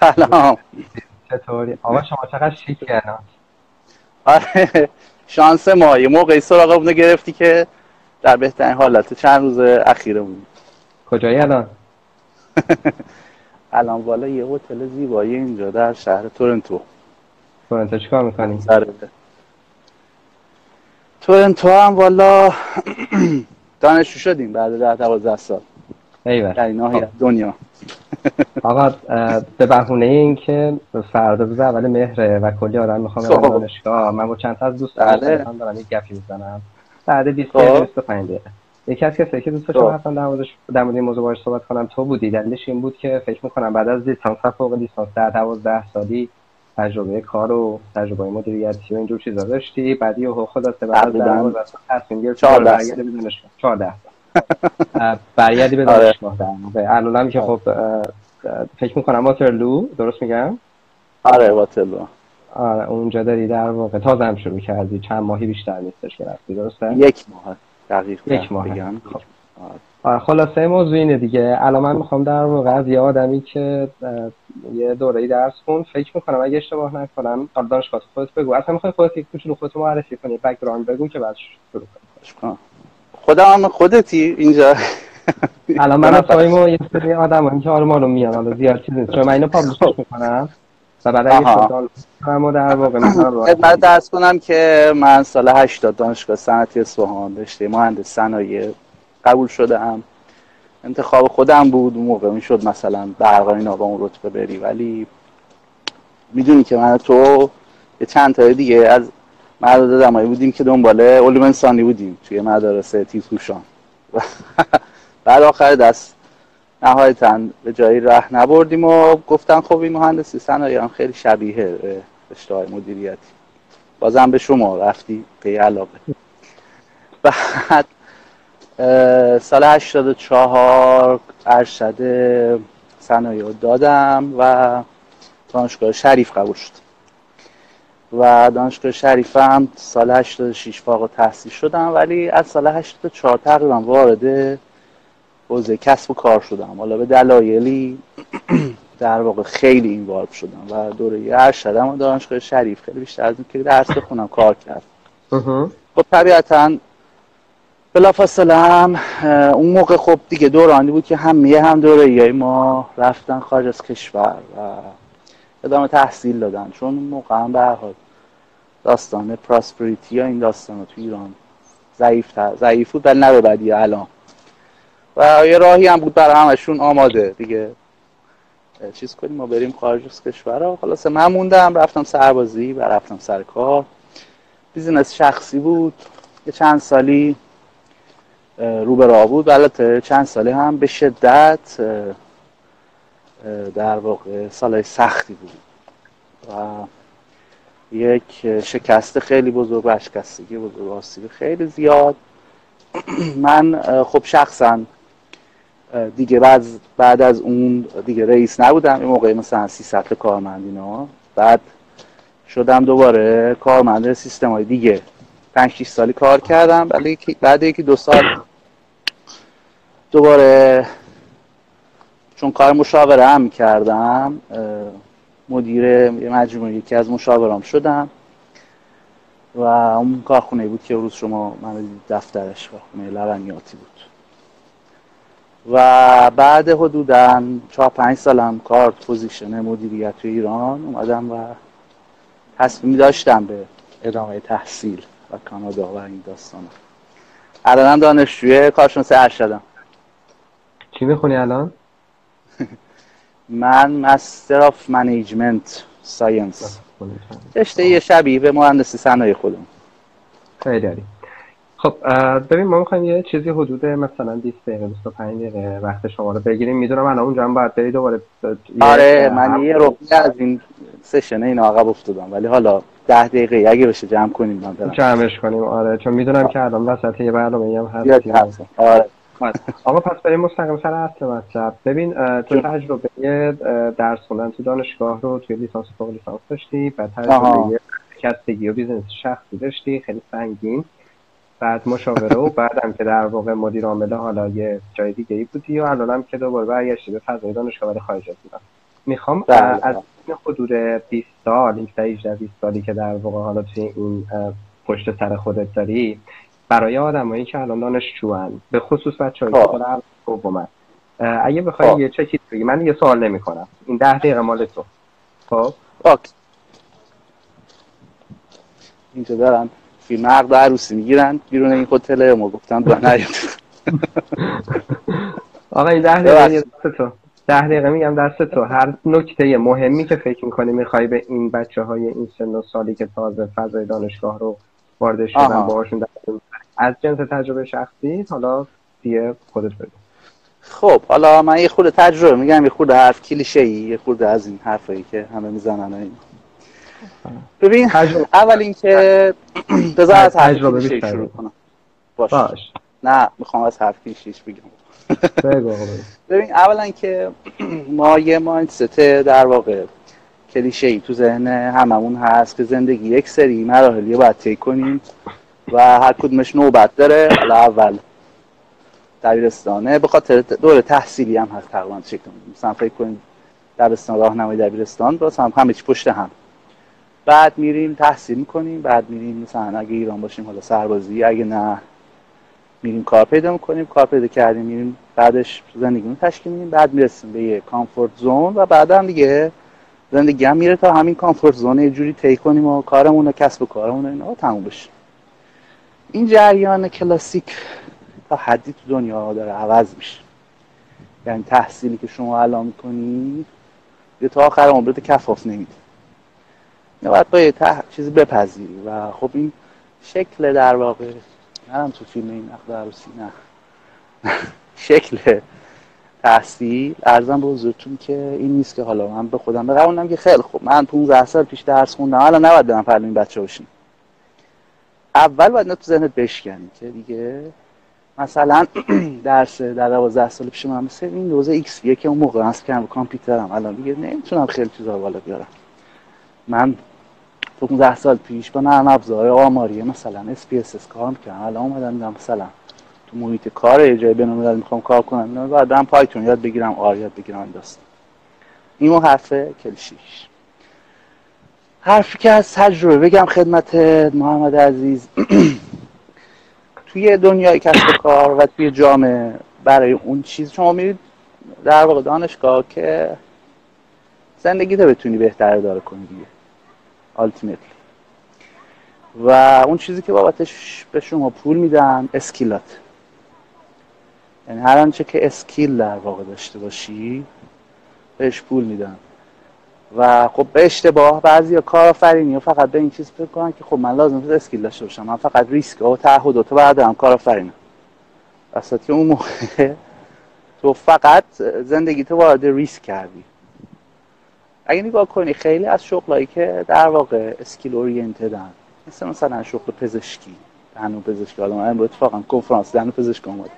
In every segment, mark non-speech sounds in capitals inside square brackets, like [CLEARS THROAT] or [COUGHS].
سلام. چطوری؟ آقا شما چقدر شیکی الان؟ آره شانس ما یه موقعی سراغمون گرفتی که در بهترین حالت چند روز اخیرمون. کجایی الان؟ [LAUGHS] الان والا یه هتل زیبایی اینجا در شهر تورنتو. تورنتو چیکار می‌کنی. تورنتو هم والا [CLEARS THROAT] دانشجو شدیم بعد ده دوازده سال. در این ناحیه دنیا. آقا به بهونه این که فردا روز اول مهره و کلی آدم می‌خوام برم خب. دانشگاه. من با چند تا از دوست بله. دارم دارم یک گپی می‌زنم. بعد 20 خب. دقیقه 25 دقیقه. یکی از کسایی که دوست داشتم خب. حتما در موردش در مورد این موضوع باهاش صحبت کنم تو بودی. دلیلش این بود که فکر می‌کنم بعد از لیسانس فوق لیسانس در 12 سالی تجربه کار و تجربه مدیریتی و اینجور چیزا داشتی. بعد یهو خلاصه بعد از تقریباً. 12 سال تصمیم گرفتی 14 برگردی به دانشگاه. 14 سال اه، برگردی به آره. دانشگاه. الانم که خب اه، اه، فکر می‌کنم واترلو درست میگم؟ آره واتلو آره اونجا داری در واقع تازه هم شروع کردی. چند ماهی بیشتر نیستش که رفتی درسته؟ یک ماه دقیق یک ماه. بگم. خب. آره خلاصه موضوع اینه دیگه. الان من می‌خوام در واقع از یه آدمی که یه دوره درس خون فکر می‌کنم اگه اشتباه نکنم حالا دانشگاه خودت بگو. اصلا می‌خوای خودت یک کوچولو خودت معرفی کنی. بک‌گراند بگو که بعد شروع کنیم خودم هم خودتی اینجا. الان من [LAUGHS] تایم و یه سری آدم که آره ما رو میان. حالا زیاد چیز نیست. چون من اینو پابلشش می‌کنم. و بعد اگه کنم و در واقع [LAUGHS] می‌تونم خدمت درس کنم که من سال 80 دانشگاه صنعتی اصفهان رشته مهندس صنایع قبول شدم انتخاب خودم بود. اون موقع می‌شد مثلا برق اینا با اون رتبه بری. ولی می‌دونی که من تو یه چند تا دیگه از مدرسه دمایی بودیم که دنبال علوم انسانی بودیم توی مدرسه تیزهوشان [LAUGHS] بعد آخر دست نهایتا به جایی ره نبردیم و گفتن خب این مهندسی صنایع خیلی شبیه رشته های مدیریتی. بازم به شما رفتی پی علاقه. [LAUGHS] بعد سال 84 ارشد صنایع دادم و دانشگاه شریف قبول شد. و دانشگاه شریف هم سال 86 فارغ التحصیل شدم ولی از سال 84 تقریبا وارد حوزه کسب و کار شدم. حالا به دلایلی در واقع خیلی این وارد شدم و دوره ارشدم و دانشگاه شریف. خیلی بیشتر از اینکه درس بخونم کار کرد خب طبیعتا بلافاصله هم اون موقع خب دیگه دورانی بود که همه هم دوره ما رفتن خارج از کشور و ادامه تحصیل دادن. چون اون موقع هم به حال داستان پراسپریتی یا این داستان تو ایران ضعیف ضعیف بود ولی نه به بدی الان. و یه راهی هم بود برای همشون آماده. دیگه چیز کنیم ما بریم خارج از کشور خلاصه من موندم رفتم سربازی و رفتم سر کار. بیزینس شخصی بود. یه چند سالی رو به بود. البته چند سالی هم به شدت در واقع سالهای سختی بود. و یک شکست خیلی بزرگ و شکستگی بزرگ آسیب خیلی زیاد. [CLEARS THROAT] من خب شخصا دیگه بعد بعد از اون دیگه رئیس نبودم. یه موقعی مثلا 300 تا کارمند اینا. بعد شدم دوباره کارمند سیستم های دیگه. 5 6 سالی کار کردم. ولی بعد یکی دو سال دوباره چون کار مشاوره هم کردم مدیر مجموعه یکی از مشاورام شدم و اون کارخونه بود که روز شما من دفترش کارخونه لبنیاتی بود. و بعد حدودا چهار پنج سالم کار پوزیشن مدیریت تو ایران اومدم و تصمیم داشتم به ادامه تحصیل و کانادا و این داستان الانم دانشجوی کارشناسی ارشدم. چی می‌خونی الان؟ من Master of Management Science رشته یه شبیه به مهندسی صنایع خودم. خیلی عالی. خب ببین ما می‌خوایم یه چیزی حدود مثلا 20 دقیقه 25 دقیقه وقت شما رو بگیریم. می‌دونم الان اونجا هم باید بری دوباره آره من یه ربعی از این session این عقب افتادم. ولی حالا ده دقیقه اگه بشه جمع کنیم من برم. جمعش کنیم. آره چون می‌دونم که الان وسط یه برنامه هم هست. آره. آقا پس بریم مستقیم سر اصل مطلب ببین تو. تجربه درس خوندن تو دانشگاه رو توی لیسانس فوق لیسانس داشتی بعد. تجربه کسبگی و business شخصی داشتی خیلی سنگین بعد مشاوره و بعدم که در واقع مدیر عامل حالا یه جای دیگه ای بودی و الانم که دوباره برگشتی به فضای دانشگاه ولی خارج از ایران می‌خوام بله. از این حدود 20 سال این 18 20 سالی که در واقع حالا توی این پشت سر خودت داری برای آدمایی که الان دانشجوان به خصوص بچه‌ای که سال دومن. اگه بخوای یه چه چیزی بگی من یه سوال نمی‌کنم. این 10 دقیقه مال تو. خب؟ اینجا دارن فیلم عقد عروسی می‌گیرن بیرون این هتل ما گفتن دو نیاد آقا این ده دقیقه دست تو. ده دقیقه میگم دست تو. هر نکته مهمی که فکر می‌کنی می‌خوای به این بچه های این سن و سالی که تازه فضای دانشگاه رو وارد شدن باهاشون از جنس تجربه شخصی حالا دیگه خودت بگو. خب حالا من یه خورده تجربه میگم یه خورده حرف کلیشه ای یه خورده از این حرفایی که همه می‌زنن این ببین اول اینکه [CLEARS THROAT] بذار از حرف کلیشه شروع کنم. باش. باش. نه می‌خوام از حرف کلیشهش بگم. [LAUGHS] ببین اولا که [CLEARS THROAT] ما یه مایندست در واقع کلیشه ای تو ذهن هممون هست که زندگی یک سری مراحلی باید طی کنیم. و هر کدومش نوبت داره. حالا اول دبیرستانه. به خاطر دور تحصیلی هم هست تقریبا شکل مثلا فکر کنید دبستان راهنمای دبیرستان باز هم همه چی پشت هم. بعد میریم تحصیل می‌کنیم. بعد میریم مثلا اگه ایران باشیم حالا سربازی. اگه نه میریم کار پیدا می‌کنیم. کار پیدا کردیم میریم بعدش زندگی تشکیل میدیم. بعد می‌رسیم به یه کامفورت زون و بعد هم دیگه زندگی هم میره تا همین کامفورت زون یه جوری طی کنیم و کارمون و کسب و کارمون اینا تموم بشه. این جریان کلاسیک تا حدی تو دنیا داره عوض میشه. یعنی تحصیلی که شما الان می‌کنی یه تا آخر عمرت کفاف نمیده. باید با یه تح... چیزی بپذیری. و خب این شکل در واقع نرم تو فیلم این عقد عروسی نه. [LAUGHS] شکل تحصیل ارزم به حضورتون که این نیست که حالا من به خودم بقونم که خیلی خوب. من 15 سال پیش درس خوندم. الان نباید برم پرلو این بچه باشیم اول باید تو ذهنت بشکنی که دیگه مثلا [CLEARS THROAT] درس در 12 سال پیش من مثل این روزه ایکس که اون موقع هست که کامپیوترم. الان دیگه نمی‌تونم خیلی چیزا بالا بیارم. من تو 15 سال پیش با نرم افزار آماری مثلا SPSS کار می‌کردم الان اومدم مثلا تو محیط کار اجرای بین‌الملل می‌خوام کار کنم. بعد برم پایتون یاد بگیرم آر یاد بگیرم داست این حرف کلشیش حرفی که از تجربه بگم خدمت محمد عزیز. [CLEARS THROAT] توی دنیای کسب کار و توی جامعه برای اون چیز شما میرید در واقع دانشگاه که زندگی تو بتونی بهتر اداره کنی دیگه و اون چیزی که بابتش به شما پول میدن skill ات. یعنی هر آنچه که skill در واقع داشته باشی بهش پول میدن. و خب به اشتباه بعضی کارآفرینی فقط به این چیز فکر کنن که خب من لازم skill داشته باشم. من فقط ریسک و تعهد و تو بعد هم کارآفرینم. وسط اون موقع تو فقط زندگی تو وارد ریسک کردی. اگه نگاه کنی خیلی از شغلایی که در واقع اسکیل اورینتدن مثل مثلا شغل پزشکی دهنو پزشکی. حالا من اتفاقا کنفرانس دهنو پزشکی اومد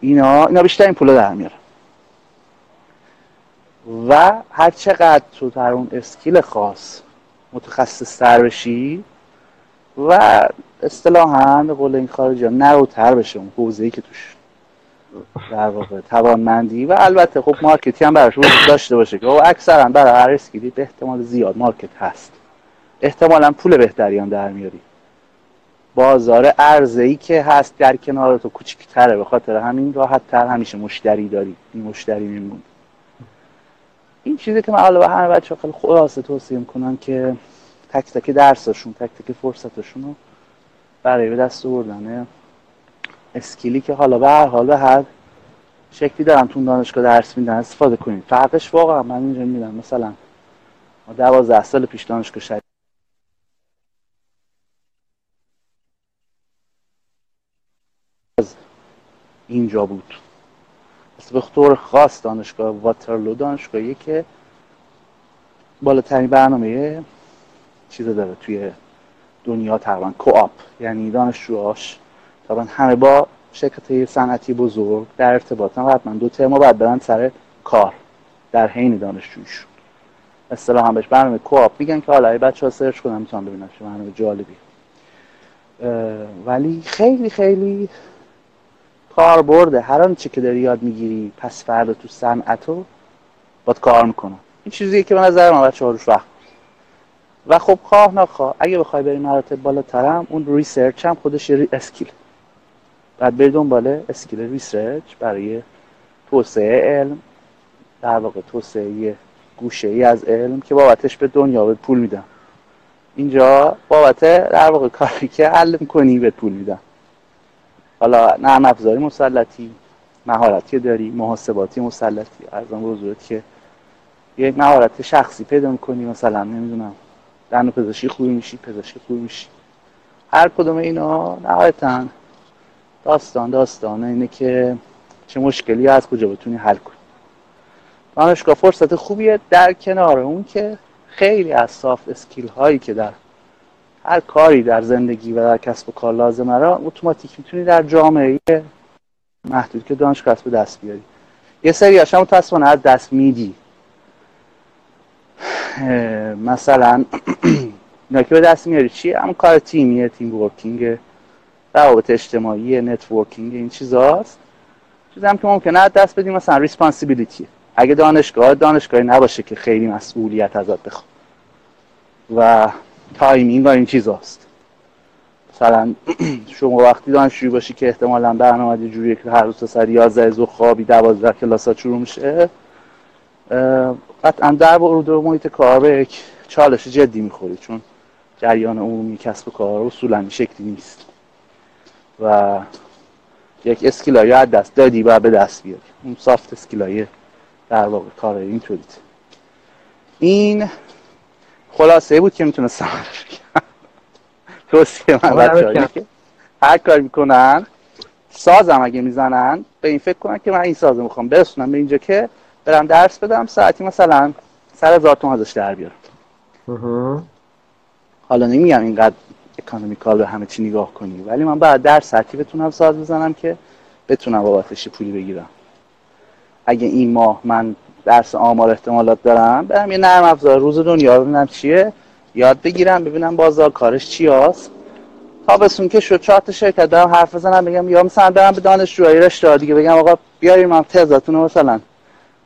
اینا اینا بیشتر این پولا در میارن. و هر چقدر تو در اون اسکیل خاص متخصص تر بشی و اصطلاحا به قول این خارجی نروتر بشه اون حوزه ای که توش در واقع توانمندی و البته خب مارکتی هم براش وجود داشته باشه که اکثرا برای هر اسکیلی به احتمال زیاد مارکت هست. احتمالا پول بهتری هم در میاری. بازار عرضه ای که هست در کنار تو کوچیک‌تره به خاطر همین راحت تر همیشه مشتری داری. این مشتری میمون این چیزی که من به همه بچه خیلی خلاصه توصیه می‌کنم که تک تک درسشون تک تک فرصتشون رو برای به دست آوردن اسکیلی که حالا به هر حال به هر شکلی دارم تو دانشگاه درس میدن استفاده کنید فرقش واقعا من اینجا میدم مثلا ما دوازده سال پیش دانشگاه شدید اینجا بود. به طور خاص دانشگاه واترلو دانشگاهی که بالاترین برنامه چیز داره توی دنیا تقریبا کوآپ یعنی دانشجوهاش طبعا همه با شرکت صنعتی بزرگ در ارتباطن حتما دو ترم باید برن سر کار در حین دانشجویشون اصطلاحا بهش برنامه کوآپ میگن که حالا بچه ها سرچ کنن می‌تونن ببینن چه برنامه جالبی ولی خیلی خیلی کار برده. هر آنچه که داری یاد می‌گیری پس فردا تو صنعت رو باید کار می‌کنم. این چیزیه که به نظر من بچه روش وقت و خب خواه نخواه اگه بخوای بری مراتب بالاترم اون ریسرچ هم خودش یه اسکیل بعد بری دنبال اسکیل ریسرچ برای توسعه علم. در واقع توسعه گوشه ای از علم که بابتش به دنیا به پول میدم اینجا بابت در واقع کاری که حل می‌کنی به پول میدم حالا نرم افزاری مسلطی مهارتی داری محاسباتی مسلطی. ارزم بزرگت که یک مهارت شخصی پیدا می‌کنی مثلا نمی‌دونم دندون پزشکی خوبی میشی پزشکی خوبی میشی. هر کدوم اینا نهایتا داستان داستان اینه که چه مشکلی از کجا بتونی حل کنی. دانشگاه فرصت خوبیه در کنار اون که خیلی از سافت اسکیل هایی که در هر کاری در زندگی و در کسب و کار لازمه را اتوماتیک می‌تونی در جامعه محدود که دانشگاه به دست بیاری. یه سری هاشم متاسفانه از دست میدی. مثلا [CLEARS THROAT] اینا که به دست میاری چیه هم کار تیمیه team working روابط اجتماعی networking این چیزاست چیزی هم که ممکنه دست بدیم مثلا responsibility اگه دانشگاه دانشگاهی نباشه که خیلی مسئولیت ازت بخواد. و timing و این چیزاست. مثلا [CLEARS THROAT] شما وقتی دانشجوی باشی که احتمالا برنامه جوریه که هر روز سر 11 ظهر خوابی 12 کلاسات شروع میشه قطعا در ورود و محیط کار به یک چالش جدی می‌خوری چون جریان عمومی کسب و کار اصولا شکلی نیست و یک skill ایی از دست دادی و به دست بیاری. اون soft skill ایی در واقع کار اینطوریت این خلاصه بود که می‌تونستم توصیه من بچه که هر کار می‌کنن سازم اگه می‌زنن به این فکر کنن که من این سازم می‌خوام برسونم. به اینجا که برم درس بدم ساعتی مثلا سر هزار تومن ازش در بیارم. حالا نمیگم اینقدر اکانومیکال به همه چی نگاه کنی ولی من بعد در ساعتی بتونم ساز بزنم که بتونم بابتش پولی بگیرم. اگه این ماه من درس آمار احتمالات دارم. برم یه نرم افزار. روز دنیا ببینم چیه. یاد بگیرم ببینم بازار کارش چی هست. بسون که شد. چهار تا شرکت دارم حرف بزنم بگم یا مثلا برم به دانشجوهای رشته دیگه بگم آقا بیاریم من تزاتون مثلا.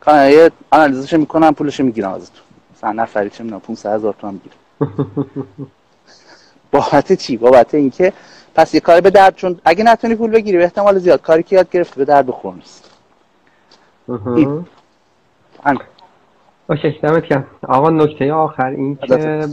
کانال آنالیزش می‌کنم پولش می‌گیرم ازتون. مثلا نفری چه می‌دونم 500 هزار تومان می‌گیرم [LAUGHS] بابت چی؟ بابت اینکه پس یه کاری به درد چون اگه نتونی پول بگیری به احتمال زیاد کاری که یاد گرفتی به درد بخور نیست. اوکی دمت گرم. آقا نکته آخر این که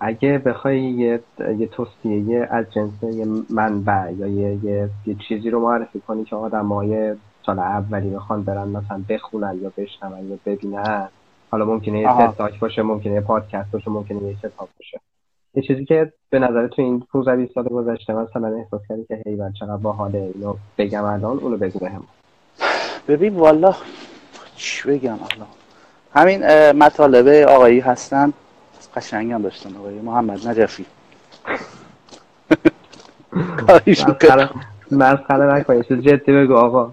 اگه بخوای یه, یه توصیه از جنس یه منبع یا یه, یه, یه چیزی رو معرفی کنی که آدم های سال اولی بخوان برن مثلا بخونن یا بشنون یا ببینن. حالا ممکنه یه سایت باشه ممکنه یه پادکست باشه ممکنه یه کتاب باشه. یه چیزی که به نظر تو این 15 20 سال گذشته مثلا احساس کردی که هیول چقدر باحاله اینو بگم الان اونو بگو بهم. ببین والا چی بگم الان همین مطالبه آقایی هستن. قشنگی هم داشتن آقای محمد نجفی. مسخره نکنی چیز جدی بگو آقا.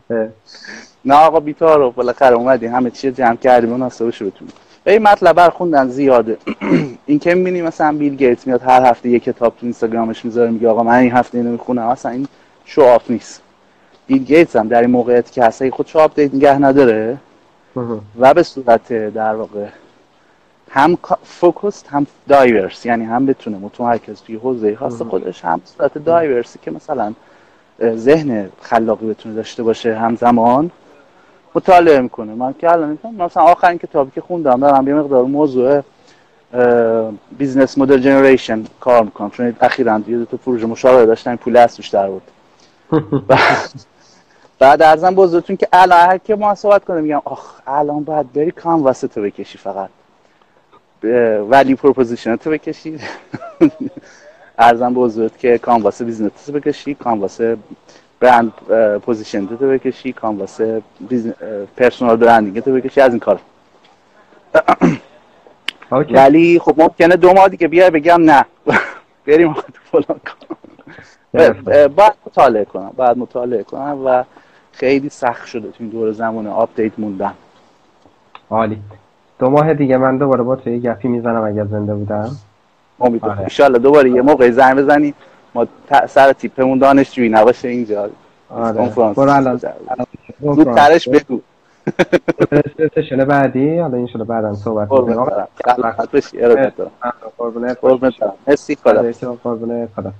نه آقا بیتار رو بالاخره اومدی. همه چیز جمع کردیم مناسبه شو بتونی به این مطلب خوندن زیاده. [CLEARS THROAT] این که می‌بینی مثلا بیل گیتس میاد هر هفته یه کتاب تو اینستاگرامش می‌ذاره میگه آقا من این هفته اینو می‌خونم. اصلا این show off نیست. بیل گیتس هم در این موقعیتی که هست خود شو update نگه نداره و به صورت در واقع هم focused هم diverse یعنی هم بتونه متمرکز توی حوزه خاص خودش هم صورت diverse ی که مثلا ذهن خلاقی بتونه داشته باشه همزمان مطالعه می‌کنه. من که الان مثلا آخرین کتابی که خوندم دارم یه مقدار موضوع business model generation کار می‌کنم. چون اخیرا یه دو تا پروژه مشاوره داشتم پول از توش در بود. [LAUGHS] بعد عرضم بزرگتون که الان هر که ما صحبت کنه میگم آخ الان باید بری canvas تو بکشی فقط. value proposition تو بکشی. [LAUGHS] عرضم بزرگت که canvas business تو بکشی canvas brand position تو بکشی canvas personal branding تو بکشی از این کار [COUGHS] ولی خب ممکنه دو ماه دیگه بیای بگم نه. [LAUGHS] بریم تو فلان باید مطالعه کنم باید مطالعه کنم و خیلی سخت شده تو این دور زمان update موندن. عالی. دو ماه دیگه من دوباره با توی گپی می‌زنم اگر زنده بودم. امیدوارم. آره. دوباره یه موقع زنگ بزنی. ما سر تیپمون دانشجویی نباشه اینجا. آره. برو الان. زودترش بگو. session بعدی. حالا این شده بعدا صحبت. برم. سلامت باشی ارادت دارم. مرسی. قربونت خدا